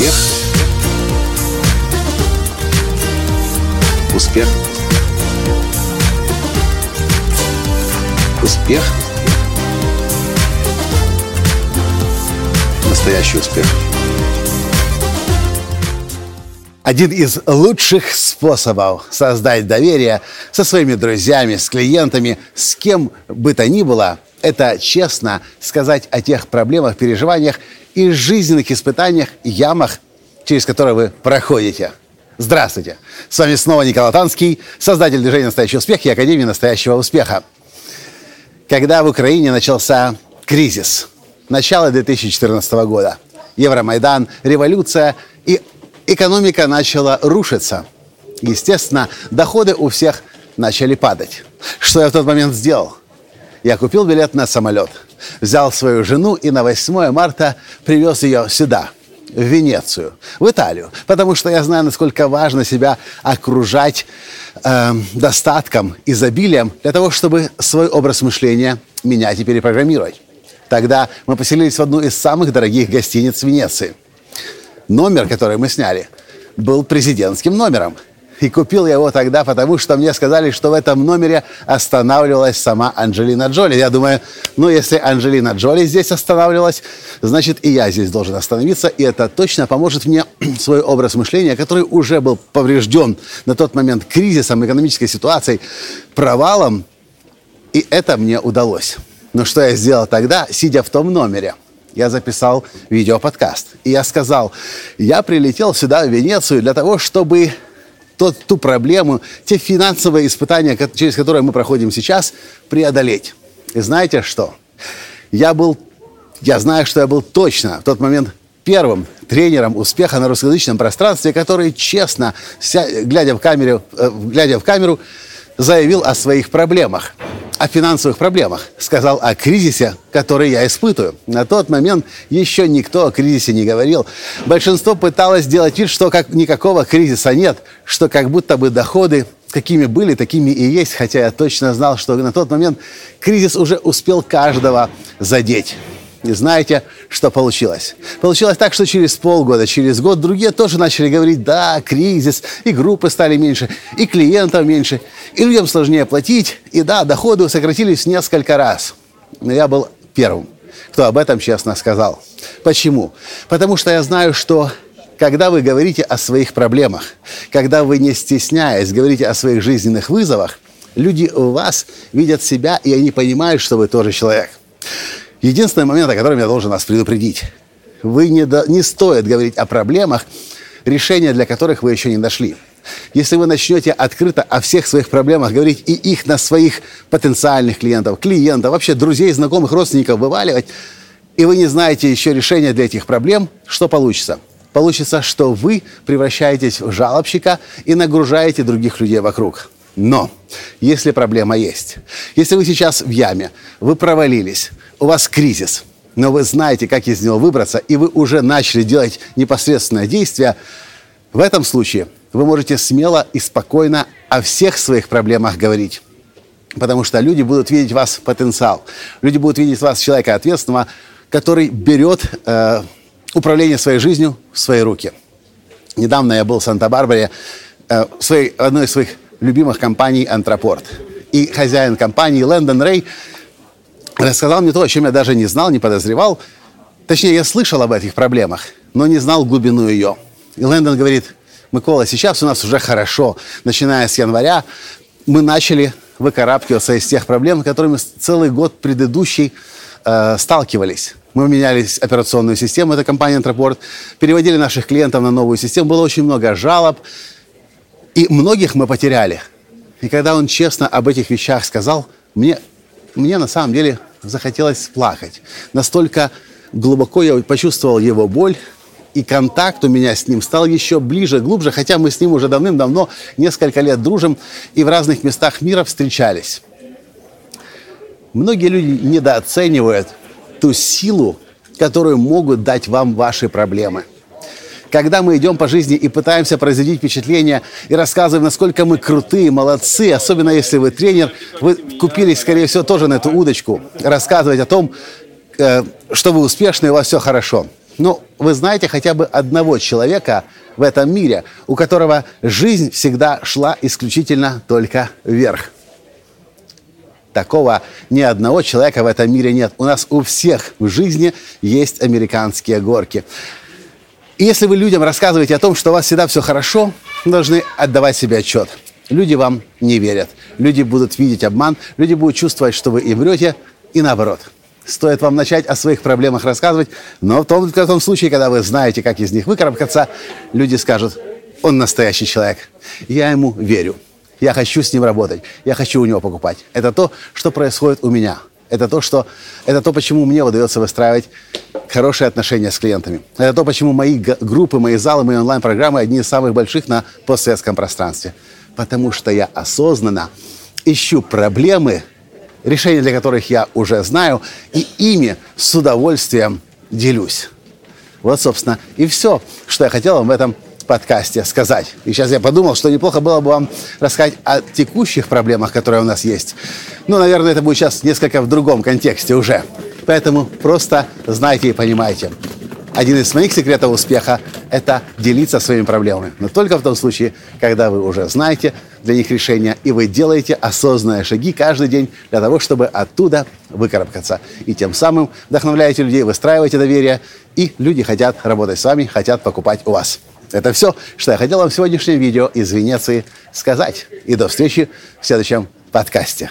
Успех. Успех. Успех. Настоящий успех. Один из лучших способов создать доверие со своими друзьями, с клиентами, с кем бы то ни было, это честно сказать о тех проблемах, переживаниях и жизненных испытаниях, ямах, через которые вы проходите. Здравствуйте! С вами снова Николай Танский, создатель движения «Настоящий успех» и Академии «Настоящего успеха». Когда в Украине начался кризис, начало 2014 года, Евромайдан, революция и экономика начала рушиться. Естественно, доходы у всех начали падать. Что я в тот момент сделал? Я купил билет на самолет, взял свою жену и на 8 марта привез ее сюда, в Венецию, в Италию, потому что я знаю, насколько важно себя окружать э, достатком, изобилием для того, чтобы свой образ мышления менять и перепрограммировать. Тогда мы поселились в одну из самых дорогих гостиниц Венеции – номер, который мы сняли, был президентским номером. И купил я его тогда, потому что мне сказали, что в этом номере останавливалась сама Анджелина Джоли. Я думаю, ну, если Анджелина Джоли здесь останавливалась, значит, и я здесь должен остановиться. И это точно поможет мне свой образ мышления, который уже был поврежден на тот момент кризисом, экономической ситуацией, провалом. И это мне удалось. Но что я сделал тогда, сидя в том номере – я записал видеоподкаст. И я сказал, я прилетел сюда, в Венецию, для того, чтобы тот, ту проблему, те финансовые испытания, через которые мы проходим сейчас, преодолеть. И знаете что? Я был, я знаю, что я был точно в тот момент первым тренером успеха на русскоязычном пространстве, который честно, глядя в камеру, э, глядя в камеру, заявил о своих проблемах о финансовых проблемах, сказал о кризисе, который я испытываю. На тот момент еще никто о кризисе не говорил. Большинство пыталось сделать вид, что как никакого кризиса нет, что как будто бы доходы какими были, такими и есть, хотя я точно знал, что на тот момент кризис уже успел каждого задеть. И знаете, что получилось? Получилось так, что через полгода, через год другие тоже начали говорить, да, кризис, и группы стали меньше, и клиентов меньше, и людям сложнее платить, и да, доходы сократились несколько раз. Но я был первым, кто об этом честно сказал. Почему? Потому что я знаю, что когда вы говорите о своих проблемах, когда вы не стесняясь говорите о своих жизненных вызовах, люди у вас видят себя, и они понимают, что вы тоже человек. Единственный момент, о котором я должен вас предупредить. Вы не, до, не стоит говорить о проблемах, решения для которых вы еще не дошли. Если вы начнете открыто о всех своих проблемах говорить и их на своих потенциальных клиентов, клиентов, вообще друзей, знакомых, родственников вываливать, и вы не знаете еще решения для этих проблем, что получится? Получится, что вы превращаетесь в жалобщика и нагружаете других людей вокруг. Но если проблема есть, если вы сейчас в яме, вы провалились, у вас кризис, но вы знаете, как из него выбраться, и вы уже начали делать непосредственное действие, в этом случае вы можете смело и спокойно о всех своих проблемах говорить. Потому что люди будут видеть в вас потенциал. Люди будут видеть в вас человека ответственного, который берет э, управление своей жизнью в свои руки. Недавно я был в Санта-Барбаре, э, в своей, одной из своих любимых компаний «Антропорт». И хозяин компании Лэндон Рэй рассказал мне то, о чем я даже не знал, не подозревал. Точнее, я слышал об этих проблемах, но не знал глубину ее. И Лэндон говорит, Микола, сейчас у нас уже хорошо. Начиная с января мы начали выкарабкиваться из тех проблем, с которыми целый год предыдущий э, сталкивались. Мы меняли операционную систему, это компания Антропорт, переводили наших клиентов на новую систему. Было очень много жалоб, и многих мы потеряли. И когда он честно об этих вещах сказал, мне мне на самом деле захотелось плакать. Настолько глубоко я почувствовал его боль, и контакт у меня с ним стал еще ближе, глубже, хотя мы с ним уже давным-давно, несколько лет дружим и в разных местах мира встречались. Многие люди недооценивают ту силу, которую могут дать вам ваши проблемы – когда мы идем по жизни и пытаемся производить впечатление и рассказываем, насколько мы крутые, молодцы, особенно если вы тренер, вы купились, скорее всего, тоже на эту удочку, рассказывать о том, э, что вы успешны, у вас все хорошо. Ну, вы знаете хотя бы одного человека в этом мире, у которого жизнь всегда шла исключительно только вверх. Такого ни одного человека в этом мире нет. У нас у всех в жизни есть американские горки. И если вы людям рассказываете о том, что у вас всегда все хорошо, должны отдавать себе отчет. Люди вам не верят. Люди будут видеть обман, люди будут чувствовать, что вы им врете, и наоборот. Стоит вам начать о своих проблемах рассказывать, но в том, в том случае, когда вы знаете, как из них выкарабкаться, люди скажут, он настоящий человек. Я ему верю. Я хочу с ним работать. Я хочу у него покупать. Это то, что происходит у меня. Это то, что, это то, почему мне удается выстраивать хорошие отношения с клиентами. Это то, почему мои группы, мои залы, мои онлайн-программы одни из самых больших на постсоветском пространстве. Потому что я осознанно ищу проблемы, решения для которых я уже знаю, и ими с удовольствием делюсь. Вот, собственно, и все, что я хотел вам в этом подкасте сказать. И сейчас я подумал, что неплохо было бы вам рассказать о текущих проблемах, которые у нас есть. Но, наверное, это будет сейчас несколько в другом контексте уже. Поэтому просто знайте и понимайте. Один из моих секретов успеха – это делиться своими проблемами. Но только в том случае, когда вы уже знаете для них решения, и вы делаете осознанные шаги каждый день для того, чтобы оттуда выкарабкаться. И тем самым вдохновляете людей, выстраиваете доверие, и люди хотят работать с вами, хотят покупать у вас. Это все, что я хотел вам в сегодняшнем видео из Венеции сказать. И до встречи в следующем подкасте.